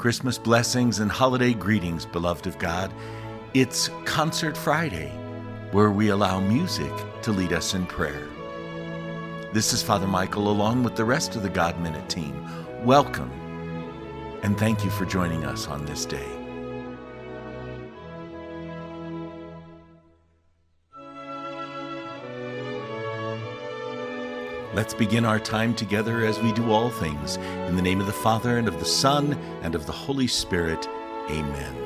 Christmas blessings and holiday greetings, beloved of God. It's Concert Friday, where we allow music to lead us in prayer. This is Father Michael, along with the rest of the God Minute team. Welcome, and thank you for joining us on this day. Let's begin our time together as we do all things. In the name of the Father, and of the Son, and of the Holy Spirit. Amen.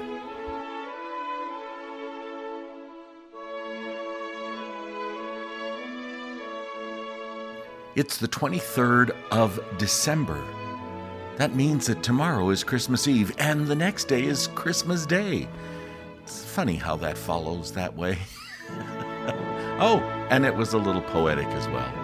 It's the 23rd of December. That means that tomorrow is Christmas Eve, and the next day is Christmas Day. It's funny how that follows that way. oh, and it was a little poetic as well.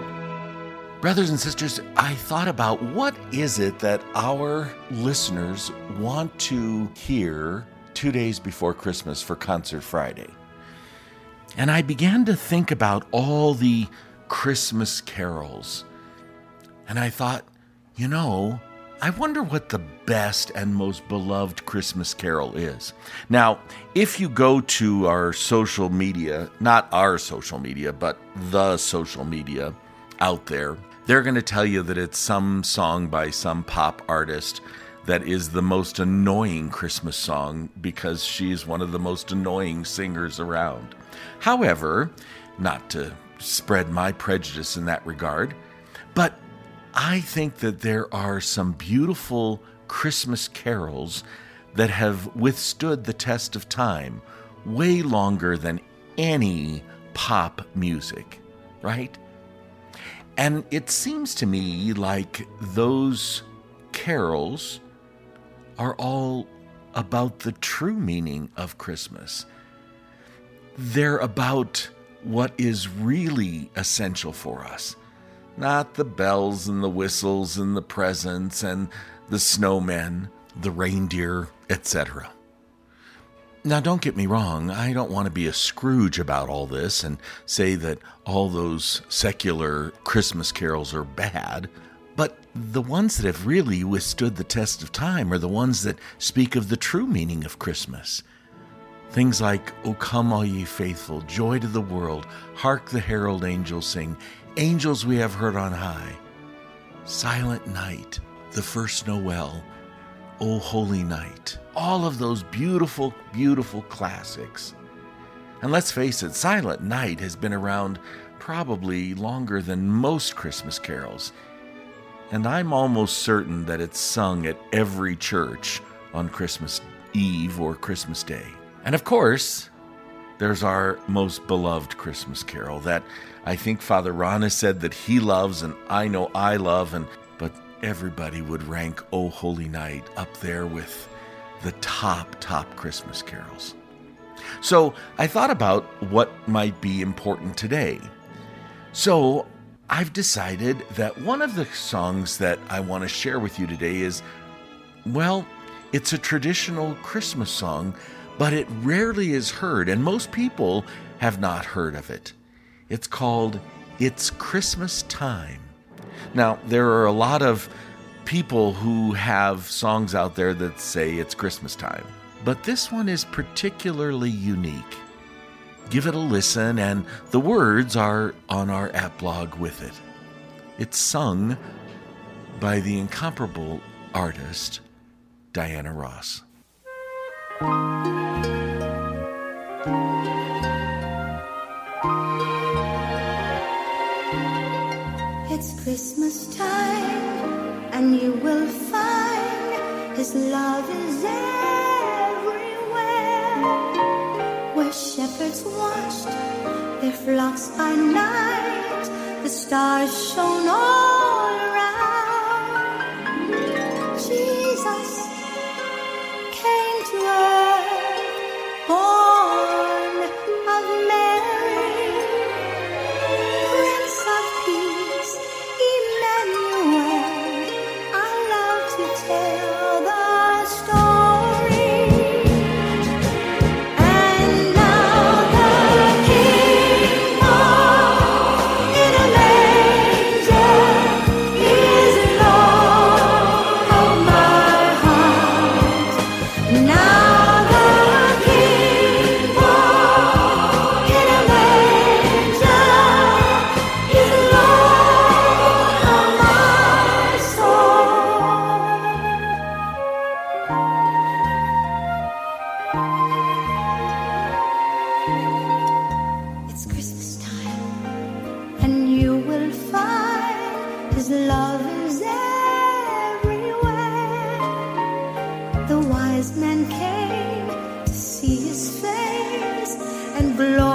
Brothers and sisters, I thought about what is it that our listeners want to hear two days before Christmas for Concert Friday. And I began to think about all the Christmas carols. And I thought, you know, I wonder what the best and most beloved Christmas carol is. Now, if you go to our social media, not our social media, but the social media out there, they're going to tell you that it's some song by some pop artist that is the most annoying Christmas song because she's one of the most annoying singers around. However, not to spread my prejudice in that regard, but I think that there are some beautiful Christmas carols that have withstood the test of time way longer than any pop music, right? And it seems to me like those carols are all about the true meaning of Christmas. They're about what is really essential for us, not the bells and the whistles and the presents and the snowmen, the reindeer, etc. Now, don't get me wrong, I don't want to be a Scrooge about all this and say that all those secular Christmas carols are bad, but the ones that have really withstood the test of time are the ones that speak of the true meaning of Christmas. Things like, O come, all ye faithful, joy to the world, hark the herald angels sing, angels we have heard on high. Silent night, the first Noel, O Holy Night. All of those beautiful, beautiful classics. And let's face it, Silent Night has been around probably longer than most Christmas carols. And I'm almost certain that it's sung at every church on Christmas Eve or Christmas Day. And of course, there's our most beloved Christmas carol that I think Father Ron has said that he loves and I know I love and everybody would rank O Holy Night up there with the top, top Christmas carols. So I thought about what might be important today. So I've decided that one of the songs that I want to share with you today is, well, it's a traditional Christmas song, but it rarely is heard, and most people have not heard of it. It's called It's Christmas Time. Now, there are a lot of people who have songs out there that say it's Christmas time, but this one is particularly unique. Give it a listen, and the words are on our app blog with it. It's sung by the incomparable artist Diana Ross. It's Christmas time, and you will find His love is everywhere. Where shepherds watched their flocks by night, the stars shone all his face, and glory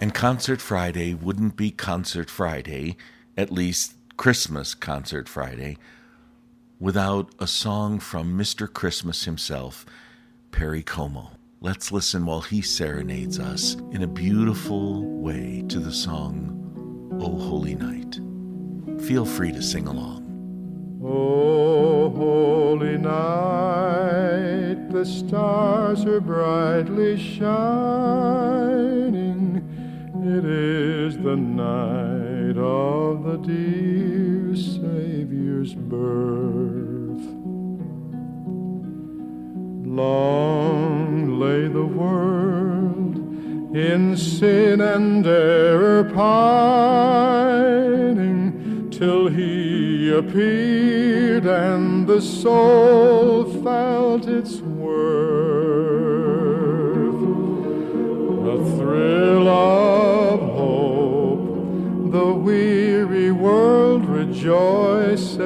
And Concert Friday wouldn't be Concert Friday, at least Christmas Concert Friday, without a song from Mr. Christmas himself, Perry Como. Let's listen while he serenades us in a beautiful way to the song, O Holy Night. Feel free to sing along. O holy night, the stars are brightly shining. It is the night of the dear Savior's birth. Long lay the world in sin and error pining till he appeared and the soul felt its worth. A thrill of hope, the weary world rejoices,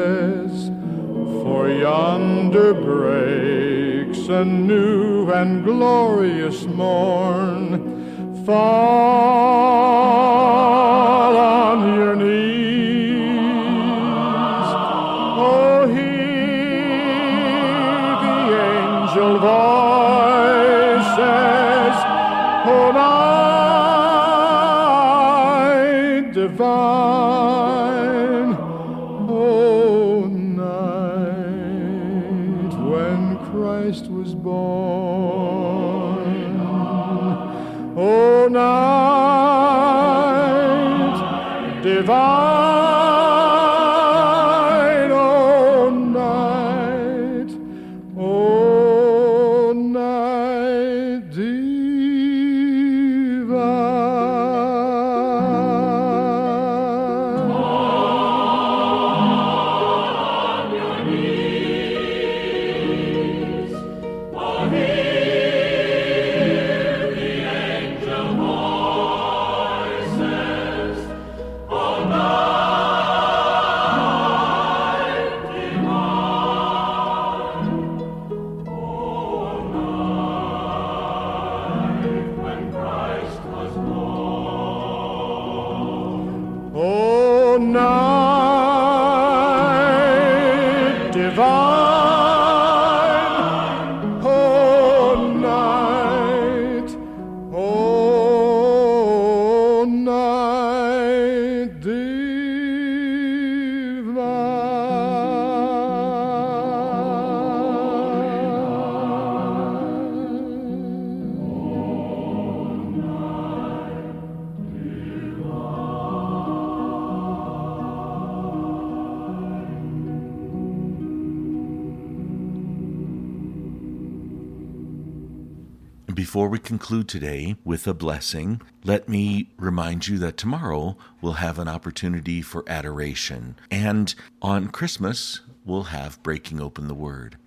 for yonder breaks a new and glorious morn. Fall divine. Before we conclude today with a blessing, let me remind you that tomorrow we'll have an opportunity for adoration. And on Christmas, we'll have Breaking Open the Word.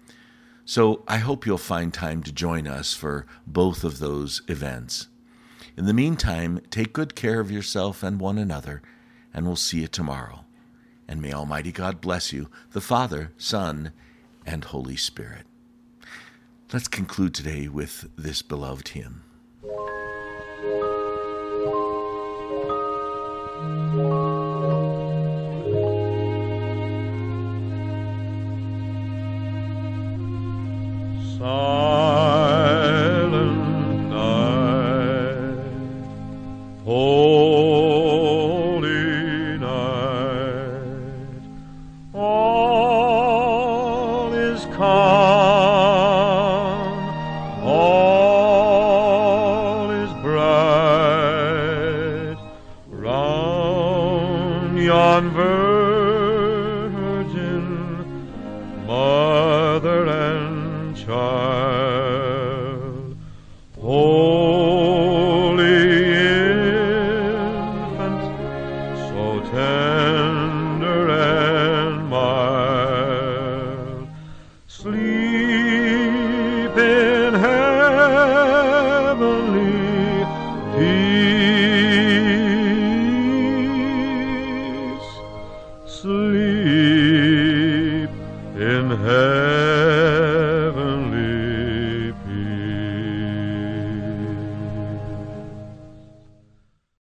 So I hope you'll find time to join us for both of those events. In the meantime, take good care of yourself and one another, and we'll see you tomorrow. And may Almighty God bless you, the Father, Son, and Holy Spirit. Let's conclude today with this beloved hymn. Silent yon virgin mother and child,